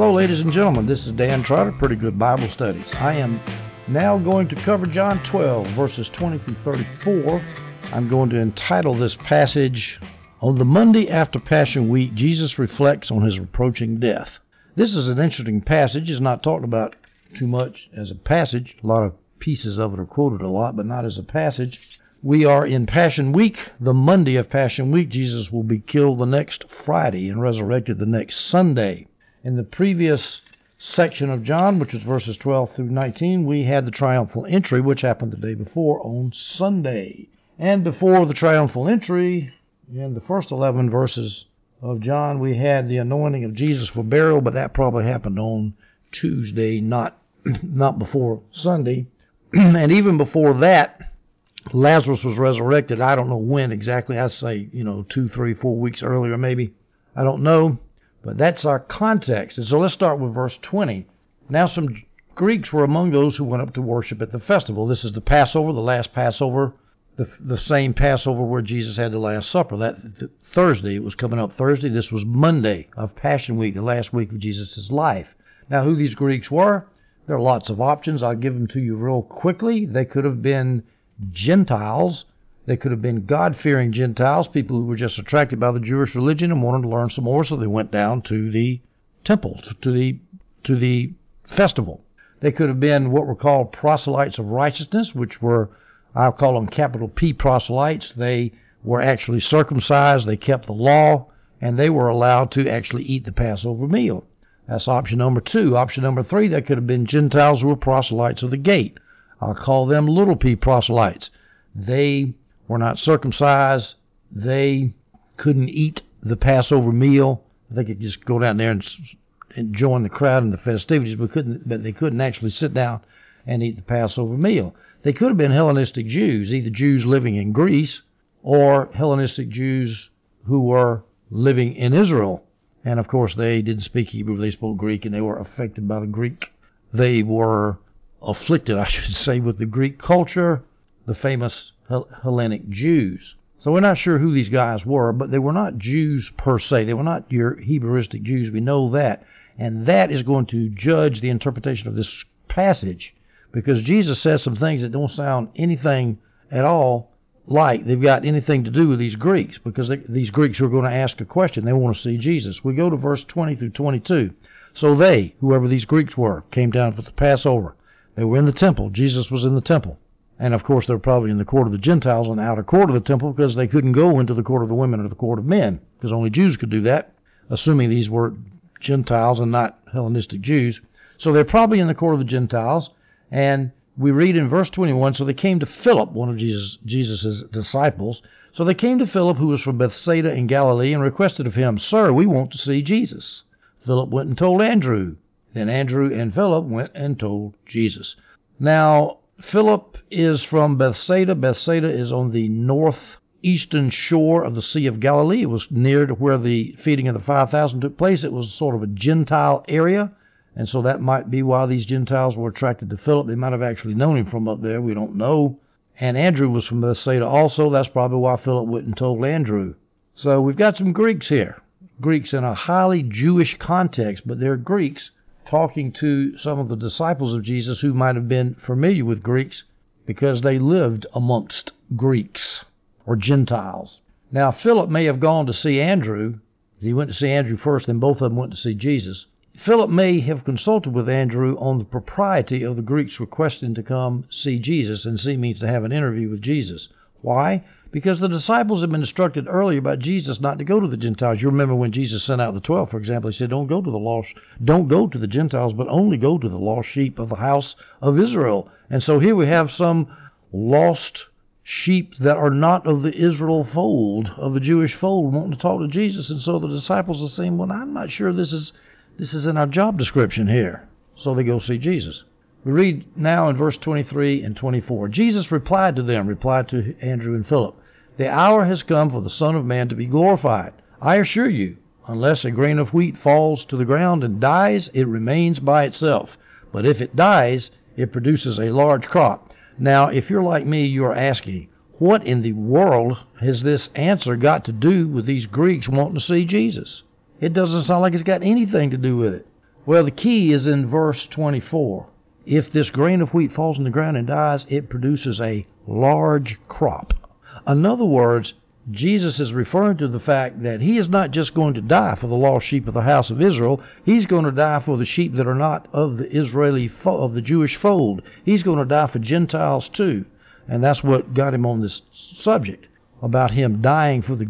Hello, ladies and gentlemen. This is Dan Trotter, Pretty Good Bible Studies. I am now going to cover John 12, verses 20 through 34. I'm going to entitle this passage, On the Monday after Passion Week, Jesus reflects on his approaching death. This is an interesting passage. It's not talked about too much as a passage. A lot of pieces of it are quoted a lot, but not as a passage. We are in Passion Week, the Monday of Passion Week. Jesus will be killed the next Friday and resurrected the next Sunday. In the previous section of John, which was verses 12 through 19, we had the triumphal entry, which happened the day before on Sunday. And before the triumphal entry, in the first 11 verses of John, we had the anointing of Jesus for burial, but that probably happened on Tuesday, not not before Sunday. and even before that, Lazarus was resurrected. I don't know when exactly. I'd say, you know, two, three, four weeks earlier, maybe. I don't know. But that's our context. And so let's start with verse 20. Now, some Greeks were among those who went up to worship at the festival. This is the Passover, the last Passover, the, the same Passover where Jesus had the Last Supper. That Thursday, it was coming up Thursday. This was Monday of Passion Week, the last week of Jesus' life. Now, who these Greeks were, there are lots of options. I'll give them to you real quickly. They could have been Gentiles they could have been God fearing Gentiles, people who were just attracted by the Jewish religion and wanted to learn some more, so they went down to the temple, to the to the festival. They could have been what were called proselytes of righteousness, which were I'll call them capital P proselytes. They were actually circumcised, they kept the law, and they were allowed to actually eat the Passover meal. That's option number two. Option number three, they could have been Gentiles who were proselytes of the gate. I'll call them little p proselytes. They were not circumcised. They couldn't eat the Passover meal. They could just go down there and, and join the crowd in the festivities, but couldn't. But they couldn't actually sit down and eat the Passover meal. They could have been Hellenistic Jews, either Jews living in Greece or Hellenistic Jews who were living in Israel. And of course, they didn't speak Hebrew; they spoke Greek, and they were affected by the Greek. They were afflicted, I should say, with the Greek culture. The famous Hellenic Jews. So we're not sure who these guys were, but they were not Jews per se. They were not your Hebrewistic Jews. We know that. And that is going to judge the interpretation of this passage because Jesus says some things that don't sound anything at all like they've got anything to do with these Greeks because they, these Greeks are going to ask a question. They want to see Jesus. We go to verse 20 through 22. So they, whoever these Greeks were, came down for the Passover. They were in the temple. Jesus was in the temple. And of course, they're probably in the court of the Gentiles and outer court of the temple because they couldn't go into the court of the women or the court of men because only Jews could do that, assuming these were Gentiles and not Hellenistic Jews. So they're probably in the court of the Gentiles. And we read in verse 21 So they came to Philip, one of Jesus' Jesus's disciples. So they came to Philip, who was from Bethsaida in Galilee, and requested of him, Sir, we want to see Jesus. Philip went and told Andrew. Then Andrew and Philip went and told Jesus. Now, Philip is from Bethsaida. Bethsaida is on the northeastern shore of the Sea of Galilee. It was near to where the feeding of the 5,000 took place. It was sort of a Gentile area, and so that might be why these Gentiles were attracted to Philip. They might have actually known him from up there. We don't know. And Andrew was from Bethsaida also. That's probably why Philip went and told Andrew. So we've got some Greeks here. Greeks in a highly Jewish context, but they're Greeks talking to some of the disciples of Jesus who might have been familiar with Greeks because they lived amongst Greeks or Gentiles. Now, Philip may have gone to see Andrew. He went to see Andrew first, then both of them went to see Jesus. Philip may have consulted with Andrew on the propriety of the Greeks requesting to come see Jesus, and see means to have an interview with Jesus. Why? Because the disciples had been instructed earlier by Jesus not to go to the Gentiles. You remember when Jesus sent out the twelve, for example, he said, Don't go to the lost don't go to the Gentiles, but only go to the lost sheep of the house of Israel. And so here we have some lost sheep that are not of the Israel fold, of the Jewish fold, wanting to talk to Jesus. And so the disciples are saying, Well, I'm not sure this is this is in our job description here. So they go see Jesus. We read now in verse 23 and 24. Jesus replied to them, replied to Andrew and Philip, The hour has come for the Son of Man to be glorified. I assure you, unless a grain of wheat falls to the ground and dies, it remains by itself. But if it dies, it produces a large crop. Now, if you're like me, you're asking, what in the world has this answer got to do with these Greeks wanting to see Jesus? It doesn't sound like it's got anything to do with it. Well, the key is in verse 24. If this grain of wheat falls in the ground and dies, it produces a large crop. In other words, Jesus is referring to the fact that he is not just going to die for the lost sheep of the house of Israel. He's going to die for the sheep that are not of the Israeli fo- of the Jewish fold. He's going to die for Gentiles too, and that's what got him on this subject about him dying for the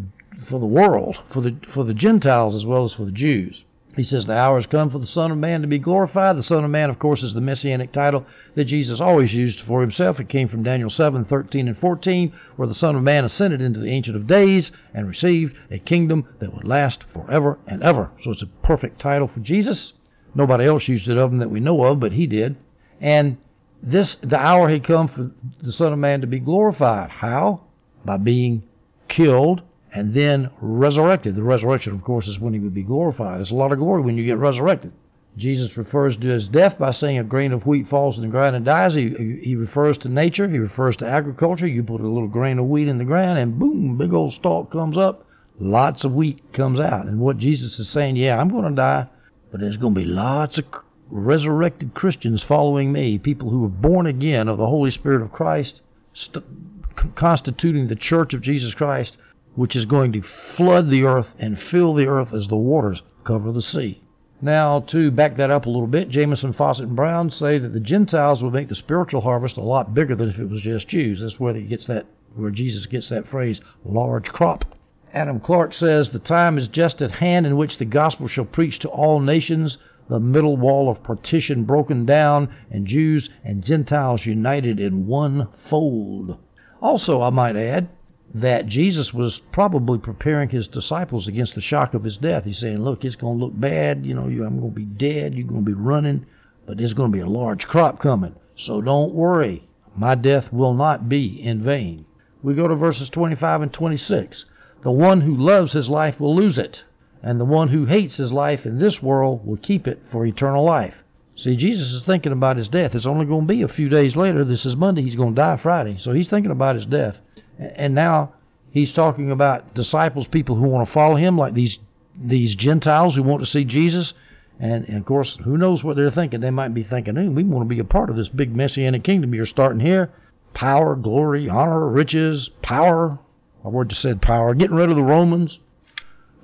for the world, for the for the Gentiles as well as for the Jews. He says, The hour has come for the Son of Man to be glorified. The Son of Man, of course, is the messianic title that Jesus always used for himself. It came from Daniel 7 13 and 14, where the Son of Man ascended into the Ancient of Days and received a kingdom that would last forever and ever. So it's a perfect title for Jesus. Nobody else used it of him that we know of, but he did. And this the hour had come for the Son of Man to be glorified. How? By being killed and then resurrected. The resurrection, of course, is when he would be glorified. There's a lot of glory when you get resurrected. Jesus refers to his death by saying a grain of wheat falls in the ground and dies. He, he refers to nature. He refers to agriculture. You put a little grain of wheat in the ground and boom, big old stalk comes up. Lots of wheat comes out. And what Jesus is saying, yeah, I'm going to die, but there's going to be lots of resurrected Christians following me, people who are born again of the Holy Spirit of Christ, st- constituting the church of Jesus Christ which is going to flood the earth and fill the earth as the waters cover the sea. Now, to back that up a little bit, Jamieson, Fausset, and Brown say that the Gentiles will make the spiritual harvest a lot bigger than if it was just Jews. That's where he gets that, where Jesus gets that phrase, large crop. Adam Clarke says the time is just at hand in which the gospel shall preach to all nations, the middle wall of partition broken down, and Jews and Gentiles united in one fold. Also, I might add, that Jesus was probably preparing his disciples against the shock of his death. He's saying, Look, it's going to look bad. You know, I'm going to be dead. You're going to be running, but there's going to be a large crop coming. So don't worry. My death will not be in vain. We go to verses 25 and 26. The one who loves his life will lose it, and the one who hates his life in this world will keep it for eternal life. See, Jesus is thinking about his death. It's only going to be a few days later. This is Monday. He's going to die Friday. So he's thinking about his death. And now he's talking about disciples, people who want to follow him, like these these Gentiles who want to see Jesus. And, and of course, who knows what they're thinking? They might be thinking, hey, we want to be a part of this big messianic kingdom. You're starting here. Power, glory, honor, riches, power. I word just said power. Getting rid of the Romans.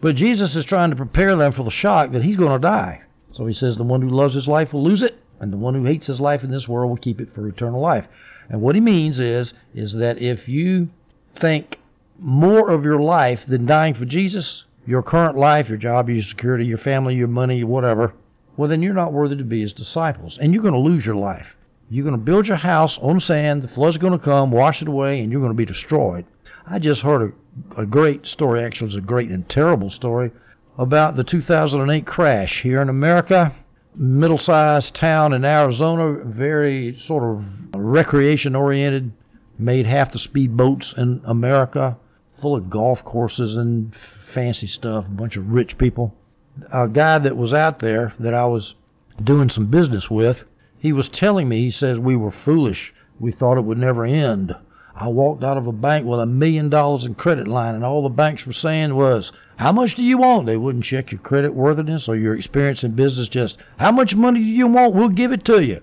But Jesus is trying to prepare them for the shock that he's going to die. So he says, the one who loves his life will lose it, and the one who hates his life in this world will keep it for eternal life. And what he means is, is that if you think more of your life than dying for Jesus, your current life, your job, your security, your family, your money, whatever, well, then you're not worthy to be his disciples. And you're going to lose your life. You're going to build your house on sand, the flood's going to come, wash it away, and you're going to be destroyed. I just heard a, a great story, actually, it's a great and terrible story, about the 2008 crash here in America. Middle sized town in Arizona, very sort of recreation oriented, made half the speedboats in America full of golf courses and fancy stuff, a bunch of rich people. A guy that was out there that I was doing some business with, he was telling me, he says, we were foolish. We thought it would never end. I walked out of a bank with a million dollars in credit line, and all the banks were saying was, How much do you want? They wouldn't check your credit worthiness or your experience in business, just, How much money do you want? We'll give it to you.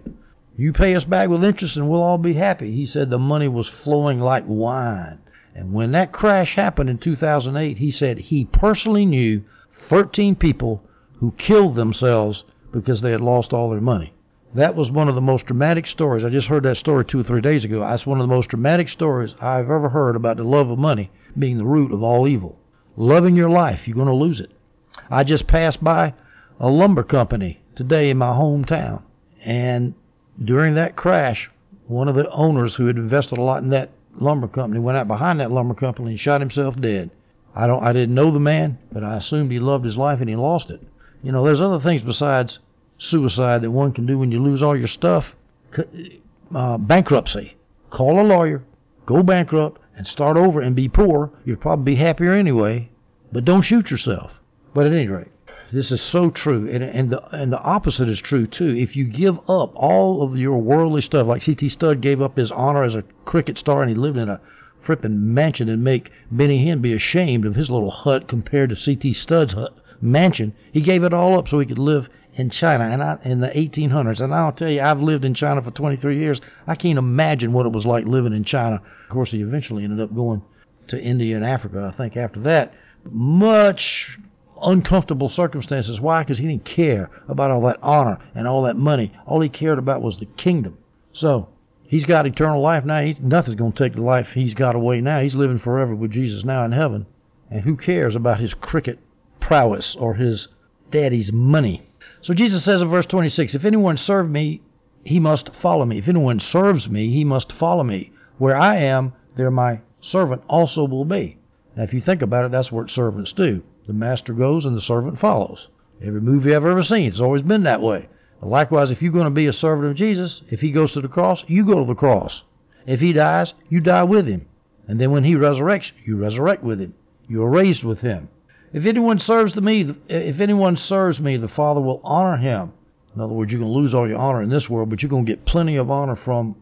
You pay us back with interest, and we'll all be happy. He said the money was flowing like wine. And when that crash happened in 2008, he said he personally knew 13 people who killed themselves because they had lost all their money. That was one of the most dramatic stories. I just heard that story two or three days ago. That's one of the most dramatic stories I've ever heard about the love of money being the root of all evil. Loving your life, you're going to lose it. I just passed by a lumber company today in my hometown, and during that crash, one of the owners who had invested a lot in that lumber company went out behind that lumber company and shot himself dead. I don't I didn't know the man, but I assumed he loved his life and he lost it. You know, there's other things besides suicide that one can do when you lose all your stuff. Uh, bankruptcy. Call a lawyer, go bankrupt, and start over and be poor. You'll probably be happier anyway. But don't shoot yourself. But at any rate, this is so true, and and the and the opposite is true too. If you give up all of your worldly stuff, like C.T. Studd gave up his honor as a cricket star, and he lived in a frippin' mansion, and make Benny Hinn be ashamed of his little hut compared to C.T. Studd's hut, mansion. He gave it all up so he could live in China and I, in the 1800s. And I'll tell you, I've lived in China for 23 years. I can't imagine what it was like living in China. Of course, he eventually ended up going to India and Africa, I think, after that. Much uncomfortable circumstances. Why? Because he didn't care about all that honor and all that money. All he cared about was the kingdom. So he's got eternal life now. He's, nothing's going to take the life he's got away now. He's living forever with Jesus now in heaven. And who cares about his cricket prowess or his daddy's money? So Jesus says in verse 26, If anyone serve me, he must follow me. If anyone serves me, he must follow me. Where I am, there my servant also will be. Now, if you think about it, that's what servants do. The master goes and the servant follows. Every movie I've ever seen, it's always been that way. Likewise, if you're going to be a servant of Jesus, if he goes to the cross, you go to the cross. If he dies, you die with him. And then when he resurrects, you resurrect with him. You are raised with him. If anyone serves me, if anyone serves me, the Father will honor him. In other words, you're going to lose all your honor in this world, but you're going to get plenty of honor from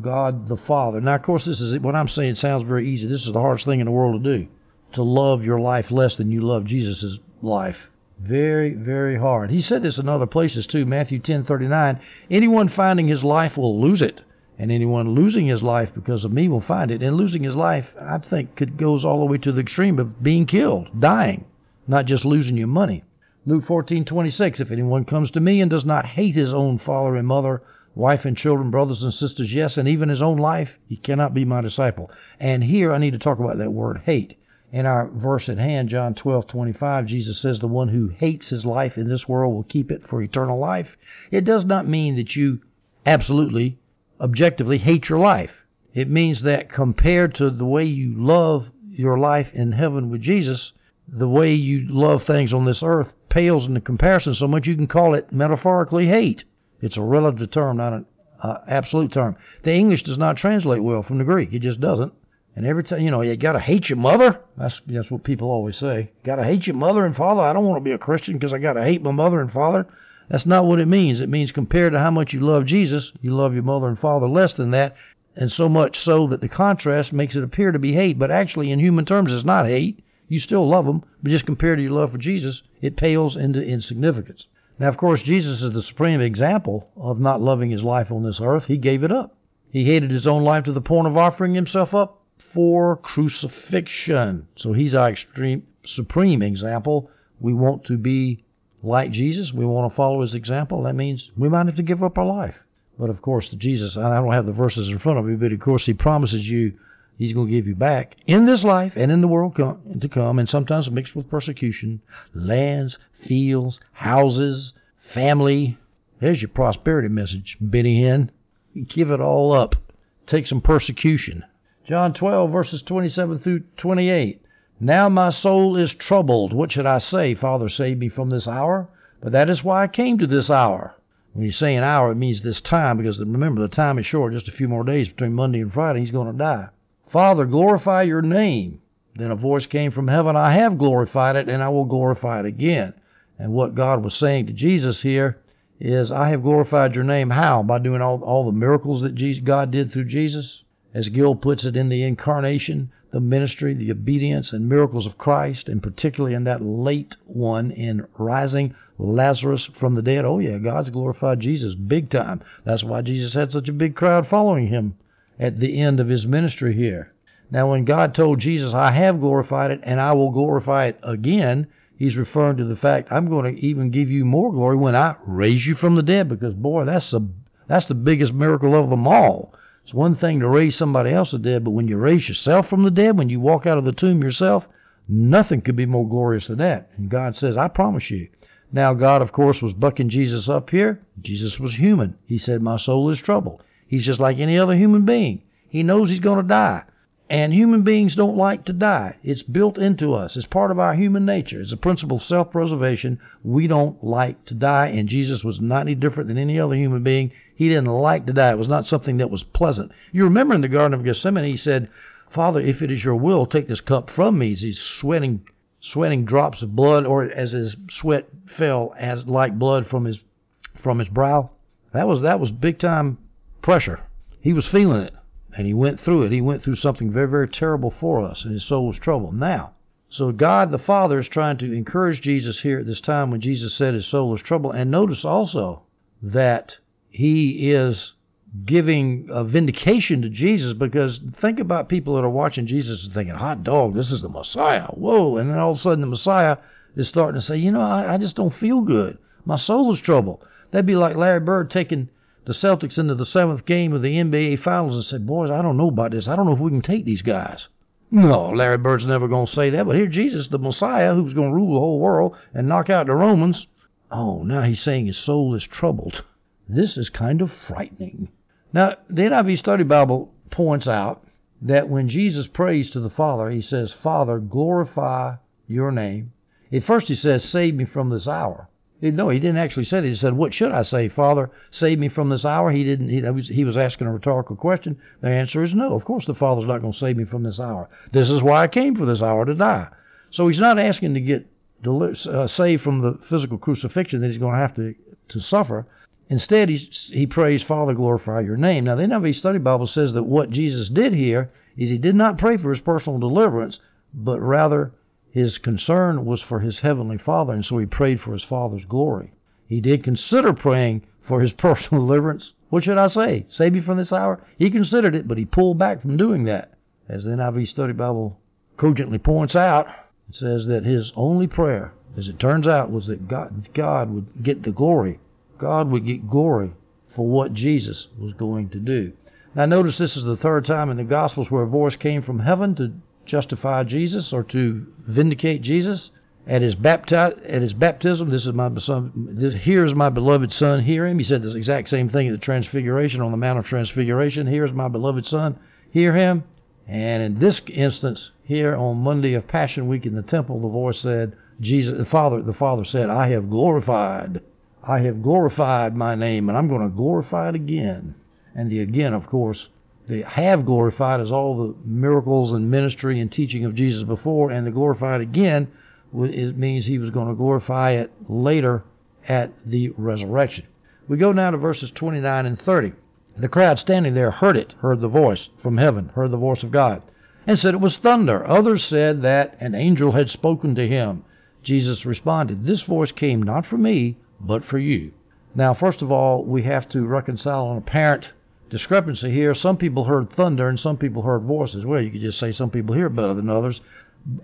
God the Father. Now, of course, this is what I'm saying sounds very easy. This is the hardest thing in the world to do to love your life less than you love Jesus' life. Very, very hard. He said this in other places too. Matthew 10:39. Anyone finding his life will lose it, and anyone losing his life because of me will find it. And losing his life, I think, it goes all the way to the extreme of being killed, dying, not just losing your money. Luke 14:26. If anyone comes to me and does not hate his own father and mother, wife and children, brothers and sisters, yes, and even his own life, he cannot be my disciple. And here I need to talk about that word hate. In our verse at hand, John 12:25, Jesus says, "The one who hates his life in this world will keep it for eternal life." It does not mean that you absolutely, objectively hate your life. It means that compared to the way you love your life in heaven with Jesus, the way you love things on this earth pales in the comparison so much you can call it metaphorically hate. It's a relative term, not an uh, absolute term. The English does not translate well from the Greek. It just doesn't. And every time, you know, you got to hate your mother. That's that's what people always say. Got to hate your mother and father. I don't want to be a Christian because I got to hate my mother and father. That's not what it means. It means compared to how much you love Jesus, you love your mother and father less than that, and so much so that the contrast makes it appear to be hate. But actually, in human terms, it's not hate. You still love them, but just compared to your love for Jesus, it pales into insignificance. Now, of course, Jesus is the supreme example of not loving his life on this earth. He gave it up. He hated his own life to the point of offering himself up for crucifixion. So he's our extreme, supreme example. We want to be like Jesus. We want to follow his example. That means we might have to give up our life. But of course, Jesus, I don't have the verses in front of me, but of course, he promises you he's going to give you back in this life and in the world to come, and sometimes mixed with persecution, lands, fields, houses, family. There's your prosperity message, Benny Hinn. Give it all up. Take some persecution. John 12, verses 27 through 28. Now my soul is troubled. What should I say? Father, save me from this hour. But that is why I came to this hour. When you say an hour, it means this time, because remember, the time is short, just a few more days between Monday and Friday, he's going to die. Father, glorify your name. Then a voice came from heaven, I have glorified it, and I will glorify it again. And what God was saying to Jesus here is, I have glorified your name. How? By doing all, all the miracles that Jesus, God did through Jesus? As Gill puts it, in the incarnation, the ministry, the obedience, and miracles of Christ, and particularly in that late one in rising Lazarus from the dead. Oh, yeah, God's glorified Jesus big time. That's why Jesus had such a big crowd following him at the end of his ministry here. Now, when God told Jesus, I have glorified it and I will glorify it again, he's referring to the fact, I'm going to even give you more glory when I raise you from the dead, because, boy, that's, a, that's the biggest miracle of them all. It's one thing to raise somebody else the dead, but when you raise yourself from the dead, when you walk out of the tomb yourself, nothing could be more glorious than that. And God says, I promise you. Now, God, of course, was bucking Jesus up here. Jesus was human. He said, My soul is troubled. He's just like any other human being. He knows he's going to die. And human beings don't like to die. It's built into us. It's part of our human nature. It's a principle of self preservation. We don't like to die, and Jesus was not any different than any other human being. He didn't like to die. It was not something that was pleasant. You remember in the Garden of Gethsemane, he said, Father, if it is your will, take this cup from me. He's sweating, sweating drops of blood, or as his sweat fell as like blood from his from his brow. That was that was big time pressure. He was feeling it, and he went through it. He went through something very very terrible for us, and his soul was troubled. Now, So God the Father is trying to encourage Jesus here at this time when Jesus said his soul is troubled. And notice also that he is giving a vindication to Jesus because think about people that are watching Jesus and thinking, hot dog, this is the Messiah. Whoa. And then all of a sudden the Messiah is starting to say, you know, I, I just don't feel good. My soul is troubled. That'd be like Larry Bird taking the Celtics into the seventh game of the NBA Finals and said, boys, I don't know about this. I don't know if we can take these guys. No, Larry Bird's never going to say that. But here, Jesus, the Messiah, who's going to rule the whole world and knock out the Romans, oh, now he's saying his soul is troubled. This is kind of frightening. Now, the NIV Study Bible points out that when Jesus prays to the Father, he says, Father, glorify your name. At first he says, save me from this hour. No, he didn't actually say that. He said, "What should I say, Father? Save me from this hour." He didn't. He, was, he was asking a rhetorical question. The answer is no. Of course, the Father's not going to save me from this hour. This is why I came for this hour to die. So he's not asking to get uh, saved from the physical crucifixion that he's going to have to to suffer. Instead, he he prays, "Father, glorify your name." Now, the NIV Study Bible says that what Jesus did here is he did not pray for his personal deliverance, but rather his concern was for his heavenly Father, and so he prayed for his Father's glory. He did consider praying for his personal deliverance. What should I say? Save me from this hour? He considered it, but he pulled back from doing that. As the NIV Study Bible cogently points out, it says that his only prayer, as it turns out, was that God, God would get the glory. God would get glory for what Jesus was going to do. Now, notice this is the third time in the Gospels where a voice came from heaven to justify Jesus or to vindicate Jesus at his bapti- at his baptism. This is my son. This, here is my beloved son. Hear him. He said this exact same thing at the Transfiguration on the Mount of Transfiguration. Here is my beloved son. Hear him. And in this instance, here on Monday of Passion Week in the temple, the voice said, Jesus, the Father, the Father said, I have glorified, I have glorified my name, and I'm going to glorify it again. And the again, of course, they have glorified as all the miracles and ministry and teaching of Jesus before, and the glorified again it means he was going to glorify it later at the resurrection. We go now to verses 29 and 30. The crowd standing there heard it, heard the voice from heaven, heard the voice of God, and said it was thunder. Others said that an angel had spoken to him. Jesus responded, This voice came not from me, but for you. Now, first of all, we have to reconcile an apparent discrepancy here. Some people heard thunder and some people heard voices. Well, you could just say some people hear better than others.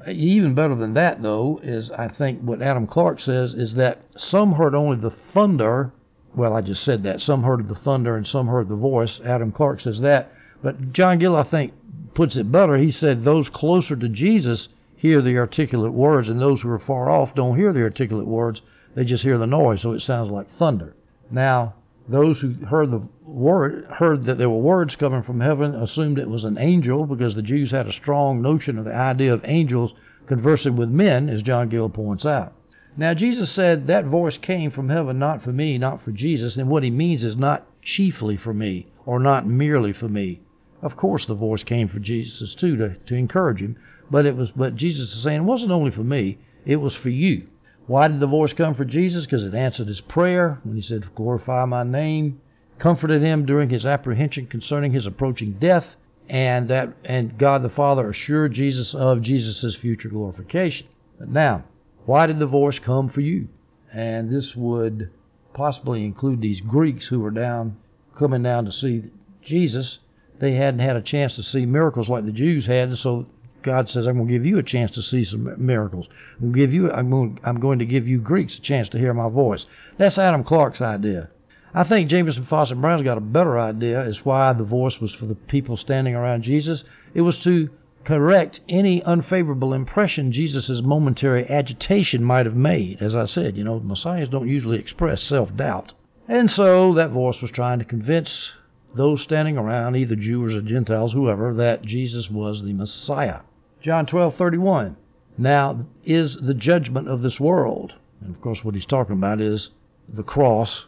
Even better than that, though, is I think what Adam Clarke says is that some heard only the thunder. Well, I just said that. Some heard the thunder and some heard the voice. Adam Clarke says that. But John Gill, I think, puts it better. He said those closer to Jesus hear the articulate words, and those who are far off don't hear the articulate words. They just hear the noise, so it sounds like thunder. Now, those who heard the word heard that there were words coming from heaven assumed it was an angel because the Jews had a strong notion of the idea of angels conversing with men, as John Gill points out. Now Jesus said that voice came from heaven, not for me, not for Jesus, and what he means is not chiefly for me or not merely for me. Of course, the voice came for Jesus too to, to encourage him, but it was but Jesus is saying it wasn't only for me; it was for you. Why did the voice come for Jesus? Because it answered his prayer when he said, Glorify my name, comforted him during his apprehension concerning his approaching death, and that and God the Father assured Jesus of Jesus' future glorification. But now, why did the voice come for you? And this would possibly include these Greeks who were down coming down to see Jesus. They hadn't had a chance to see miracles like the Jews had, so God says, I'm going to give you a chance to see some miracles. I'm going to give you, I'm going, I'm going to give you Greeks a chance to hear my voice. That's Adam Clarke's idea. I think Jamieson Fausset Brown's got a better idea as why the voice was for the people standing around Jesus. It was to correct any unfavorable impression Jesus' momentary agitation might have made. As I said, you know, messiahs don't usually express self doubt. And so that voice was trying to convince those standing around, either Jews or Gentiles, whoever, that Jesus was the Messiah. John 12:31. Now is the judgment of this world. And of course what he's talking about is the cross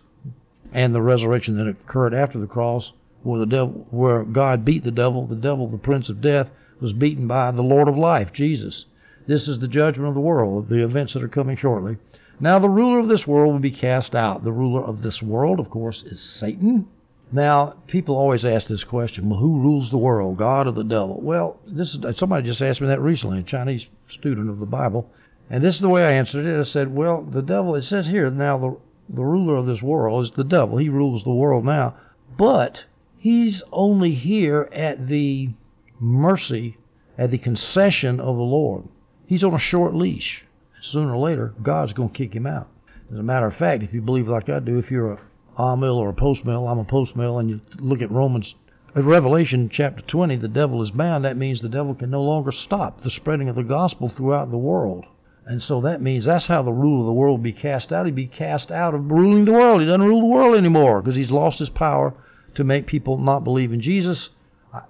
and the resurrection that occurred after the cross where the devil where God beat the devil, the devil the prince of death was beaten by the Lord of life, Jesus. This is the judgment of the world, the events that are coming shortly. Now the ruler of this world will be cast out. The ruler of this world, of course, is Satan. Now, people always ask this question: Well, who rules the world, God or the devil? Well, this is somebody just asked me that recently. A Chinese student of the Bible. And this is the way I answered it. I said, well, the devil, it says here, now the, the ruler of this world is the devil. He rules the world now. But he's only here at the mercy, at the concession of the Lord. He's on a short leash. Sooner or later, God's going to kick him out. As a matter of fact, if you believe like I do, if you're a amill or a post mill, I'm a post mill, and you look at Romans, at Revelation chapter 20, the devil is bound. That means the devil can no longer stop the spreading of the gospel throughout the world. And so that means that's how the rule of the world be cast out. He'd be cast out of ruling the world. He doesn't rule the world anymore because he's lost his power to make people not believe in Jesus.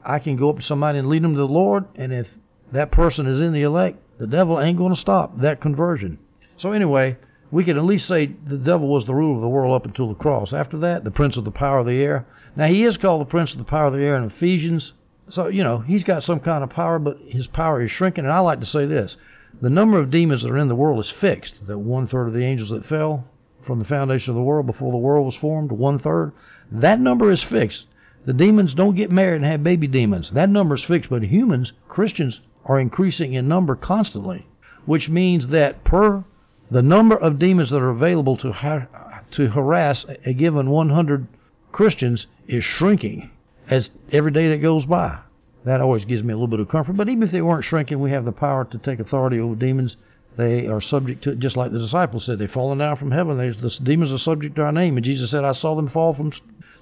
I can go up to somebody and lead them to the Lord, and if that person is in the elect, the devil ain't going to stop that conversion. So anyway, we can at least say the devil was the ruler of the world up until the cross. After that, the prince of the power of the air. Now he is called the prince of the power of the air in Ephesians. So you know he's got some kind of power, but his power is shrinking. And I like to say this: the number of demons that are in the world is fixed. That one third of the angels that fell from the foundation of the world before the world was formed, one third, that number is fixed. The demons don't get married and have baby demons. That number is fixed, but humans, Christians, are increasing in number constantly, which means that per the number of demons that are available to ha- to harass a given 100 Christians is shrinking as every day that goes by. That always gives me a little bit of comfort. But even if they weren't shrinking, we have the power to take authority over demons. They are subject to it, just like the disciples said. They've fallen down from heaven. They, the demons are subject to our name. And Jesus said, I saw them fall from,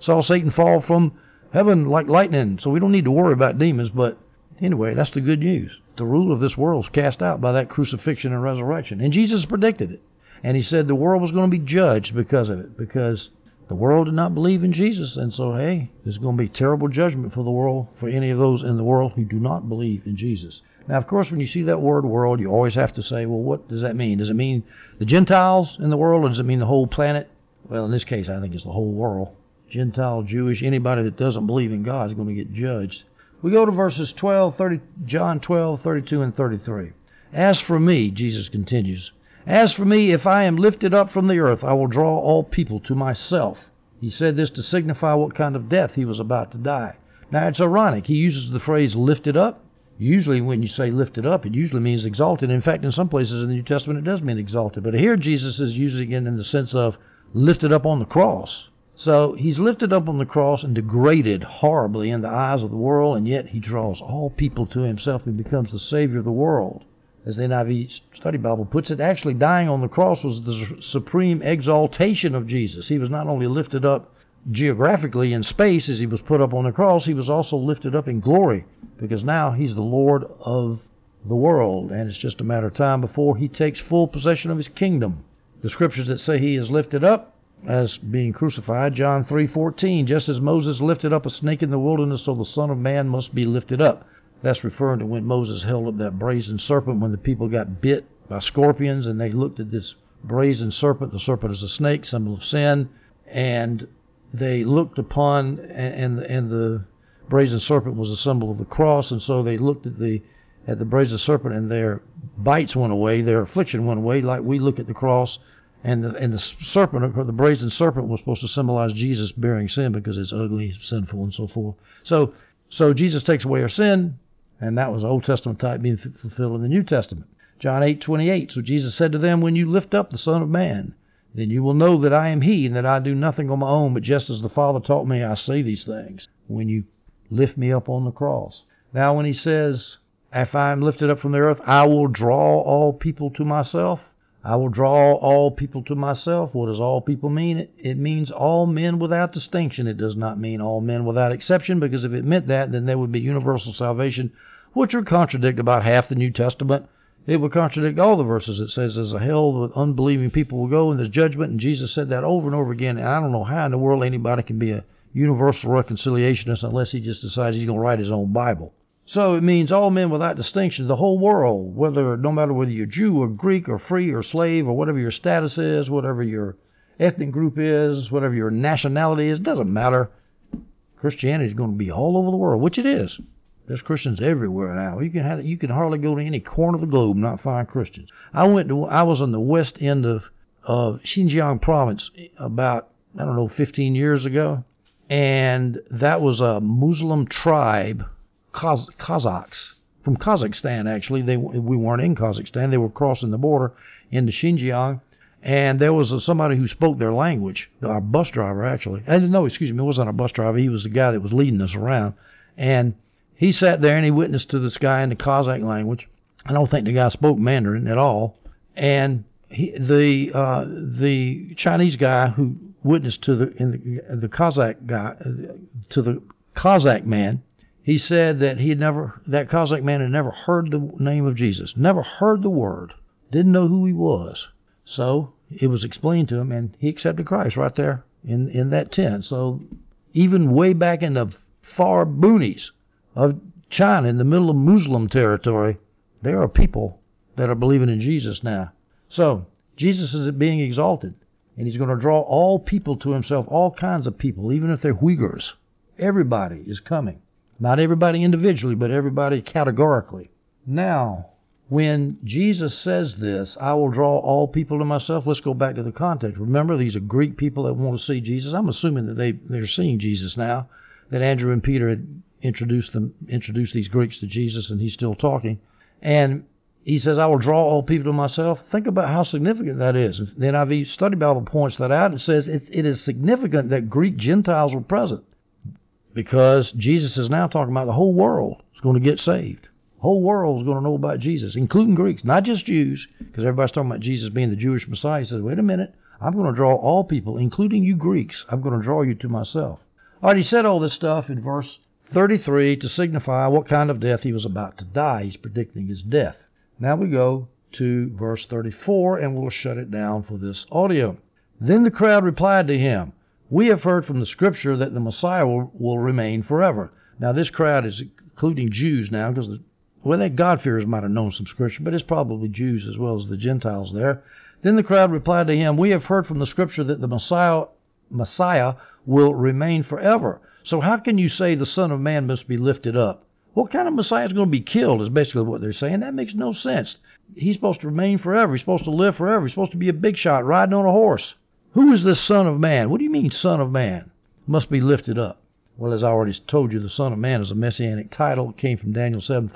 saw Satan fall from heaven like lightning. So we don't need to worry about demons. But anyway, that's the good news. The rule of this world is cast out by that crucifixion and resurrection. And Jesus predicted it. And he said the world was going to be judged because of it, because the world did not believe in Jesus, and so, hey, there's going to be terrible judgment for the world, for any of those in the world who do not believe in Jesus. Now, of course, when you see that word world, you always have to say, well, what does that mean? Does it mean the Gentiles in the world, or does it mean the whole planet? Well, in this case, I think it's the whole world. Gentile, Jewish, anybody that doesn't believe in God is going to get judged. We go to verses 12, 30, John 12, 32, and 33. As for me, Jesus continues, as for me, if I am lifted up from the earth, I will draw all people to myself. He said this to signify what kind of death he was about to die. Now, it's ironic. He uses the phrase lifted up. Usually, when you say lifted up, it usually means exalted. In fact, in some places in the New Testament, it does mean exalted. But here, Jesus is using it in the sense of lifted up on the cross. So he's lifted up on the cross and degraded horribly in the eyes of the world, and yet he draws all people to himself and becomes the Savior of the world as the NIV Study Bible puts it, actually dying on the cross was the supreme exaltation of Jesus. He was not only lifted up geographically in space as he was put up on the cross, he was also lifted up in glory because now he's the Lord of the world, and it's just a matter of time before he takes full possession of his kingdom. The scriptures that say he is lifted up as being crucified, John 3:14, just as Moses lifted up a snake in the wilderness, so the Son of Man must be lifted up. That's referring to when Moses held up that brazen serpent when the people got bit by scorpions and they looked at this brazen serpent. The serpent is a snake, symbol of sin, and they looked upon and and the brazen serpent was a symbol of the cross, and so they looked at the at the brazen serpent and their bites went away, their affliction went away, like we look at the cross. And the, and the serpent, or the brazen serpent, was supposed to symbolize Jesus bearing sin because it's ugly, sinful, and so forth. So, so Jesus takes away our sin. And that was Old Testament type being fulfilled in the New Testament. John 8:28. So Jesus said to them, "When you lift up the Son of Man, then you will know that I am He, and that I do nothing on my own, but just as the Father taught me, I say these things." When you lift me up on the cross. Now, when He says, "If I am lifted up from the earth, I will draw all people to myself," I will draw all people to myself. What does all people mean? It, means all men without distinction. It does not mean all men without exception, because if it meant that, then there would be universal salvation, which would contradict about half the New Testament. It would contradict all the verses. It says there's a hell that unbelieving people will go and there's judgment, and Jesus said that over and over again. And I don't know how in the world anybody can be a universal reconciliationist unless he just decides he's going to write his own Bible. So it means all men without distinction, the whole world, whether no matter whether you're Jew or Greek or free or slave or whatever your status is, whatever your ethnic group is, whatever your nationality is, doesn't matter. Christianity is going to be all over the world, which it is. There's Christians everywhere now. You can have you can hardly go to any corner of the globe and not find Christians. I went to I was on the west end of of Xinjiang province about I don't know 15 years ago, and that was a Muslim tribe Kaz- Kazakhs. from Kazakhstan. Actually, they we weren't in Kazakhstan; they were crossing the border into Xinjiang, and there was a, somebody who spoke their language. Our bus driver, actually, and no, excuse me, it wasn't a bus driver. He was the guy that was leading us around, and he sat there and he witnessed to this guy in the Kazakh language. I don't think the guy spoke Mandarin at all, and he, the uh, the Chinese guy who witnessed to the in the, the Kazakh guy to the Kazakh man, he said that he had never that Kazakh man had never heard the name of Jesus, never heard the word, didn't know who he was. So it was explained to him, and he accepted Christ right there in in that tent. So even way back in the far boonies of China, in the middle of Muslim territory, there are people that are believing in Jesus now. So Jesus is being exalted, and he's going to draw all people to himself, all kinds of people, even if they're Uyghurs. Everybody is coming. Not everybody individually, but everybody categorically. Now, when Jesus says this, I will draw all people to myself, let's go back to the context. Remember, these are Greek people that want to see Jesus. I'm assuming that they, they're seeing Jesus now, that Andrew and Peter had introduced them introduced these Greeks to Jesus and he's still talking. And he says, I will draw all people to myself. Think about how significant that is. The NIV Study Bible points that out. It says it, it is significant that Greek Gentiles were present because Jesus is now talking about the whole world is going to get saved. The whole world is going to know about Jesus, including Greeks, not just Jews, because everybody's talking about Jesus being the Jewish Messiah. He says, wait a minute, I'm going to draw all people, including you Greeks. I'm going to draw you to myself. All right, he said all this stuff in verse 33 to signify what kind of death he was about to die. He's predicting his death. Now we go to verse 34 and we'll shut it down for this audio. Then the crowd replied to him, We have heard from the scripture that the Messiah will, will remain forever. Now this crowd is including Jews now because the well, that God-fearers might have known some scripture, but it's probably Jews as well as the Gentiles there. Then the crowd replied to him, We have heard from the scripture that the Messiah, Messiah will remain forever. So how can you say the Son of Man must be lifted up? What kind of Messiah is going to be killed is basically what they're saying. That makes no sense. He's supposed to remain forever. He's supposed to live forever. He's supposed to be a big shot riding on a horse. Who is this Son of Man? What do you mean, Son of Man? Must be lifted up. Well, as I already told you, the Son of Man is a messianic title. It came from Daniel 7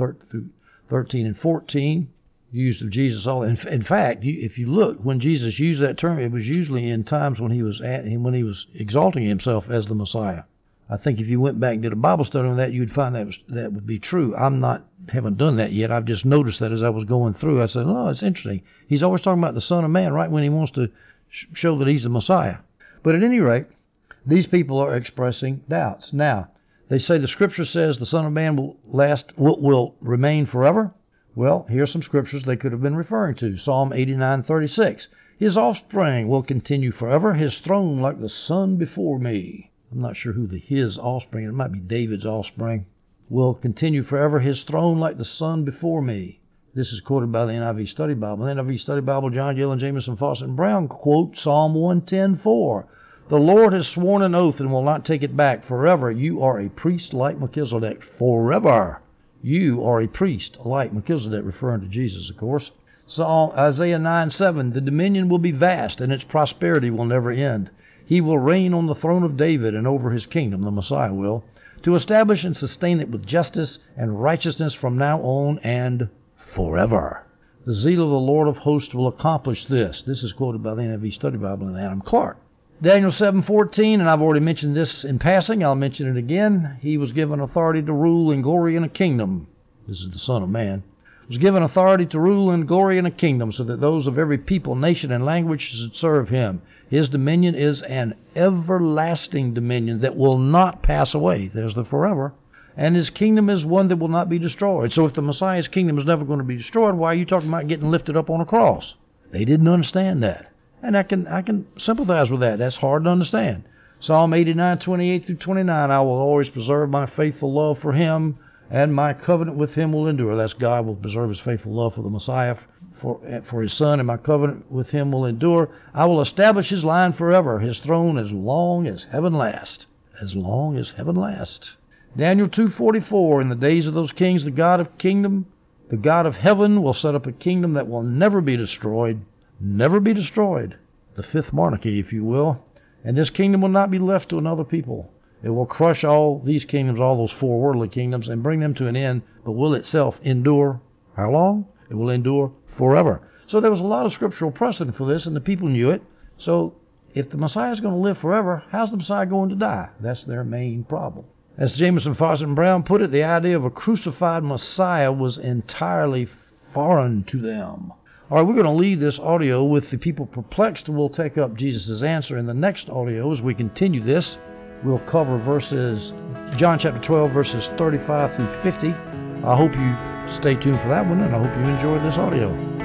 13 and 14 used of Jesus all. In, in fact, if you look, when Jesus used that term, it was usually in times when he was at when he was exalting himself as the Messiah. I think if you went back and did a Bible study on that, you'd find that was, that would be true. I'm not haven't done that yet. I've just noticed that as I was going through. I said, "Oh, it's interesting. He's always talking about the Son of Man right when he wants to show that he's the Messiah." But at any rate, these people are expressing doubts. Now, they say the Scripture says the Son of Man will last will, will remain forever. Well, here's some scriptures they could have been referring to. Psalm 89:36. His offspring will continue forever, his throne like the sun before me. I'm not sure who the his offspring, it might be David's offspring, will continue forever, his throne like the sun before me. This is quoted by the NIV Study Bible. The NIV Study Bible, John Gillen, Jamieson, Fausset, and Brown quote Psalm 110:4. The Lord has sworn an oath and will not take it back. Forever you are a priest like Melchizedek. Forever you are a priest like Melchizedek, referring to Jesus, of course. Psalm Isaiah 9:7. The dominion will be vast and its prosperity will never end. He will reign on the throne of David and over his kingdom, the Messiah will, to establish and sustain it with justice and righteousness from now on and forever. The zeal of the Lord of hosts will accomplish this. This is quoted by the NIV Study Bible and Adam Clarke. Daniel 7:14, and I've already mentioned this in passing. I'll mention it again. He was given authority to rule in glory in a kingdom. This is the Son of Man was given authority to rule in glory in a kingdom, so that those of every people, nation, and language should serve him. His dominion is an everlasting dominion that will not pass away. There's the forever. And his kingdom is one that will not be destroyed. So if the Messiah's kingdom is never going to be destroyed, why are you talking about getting lifted up on a cross? They didn't understand that. And I can I can sympathize with that. That's hard to understand. Psalm 89, 28 through 29, I will always preserve my faithful love for him and my covenant with him will endure. That's God will preserve his faithful love for the Messiah, for, for his son, and my covenant with him will endure. I will establish his line forever, his throne as long as heaven lasts. As long as heaven lasts. Daniel 2:44 In the days of those kings the God of kingdom the God of heaven will set up a kingdom that will never be destroyed never be destroyed the fifth monarchy if you will and this kingdom will not be left to another people It will crush all these kingdoms, all those four worldly kingdoms, and bring them to an end, but will itself endure how long? It will endure forever. So there was a lot of scriptural precedent for this, and the people knew it. So if the Messiah is going to live forever, how's the Messiah going to die? That's their main problem. As Fausset, and Brown put it, the idea of a crucified Messiah was entirely foreign to them. All right, we're going to leave this audio with the people perplexed. We'll take up Jesus' answer in the next audio as we continue this. We'll cover verses, John chapter 12, verses 35 through 50. I hope you stay tuned for that one, and I hope you enjoy this audio.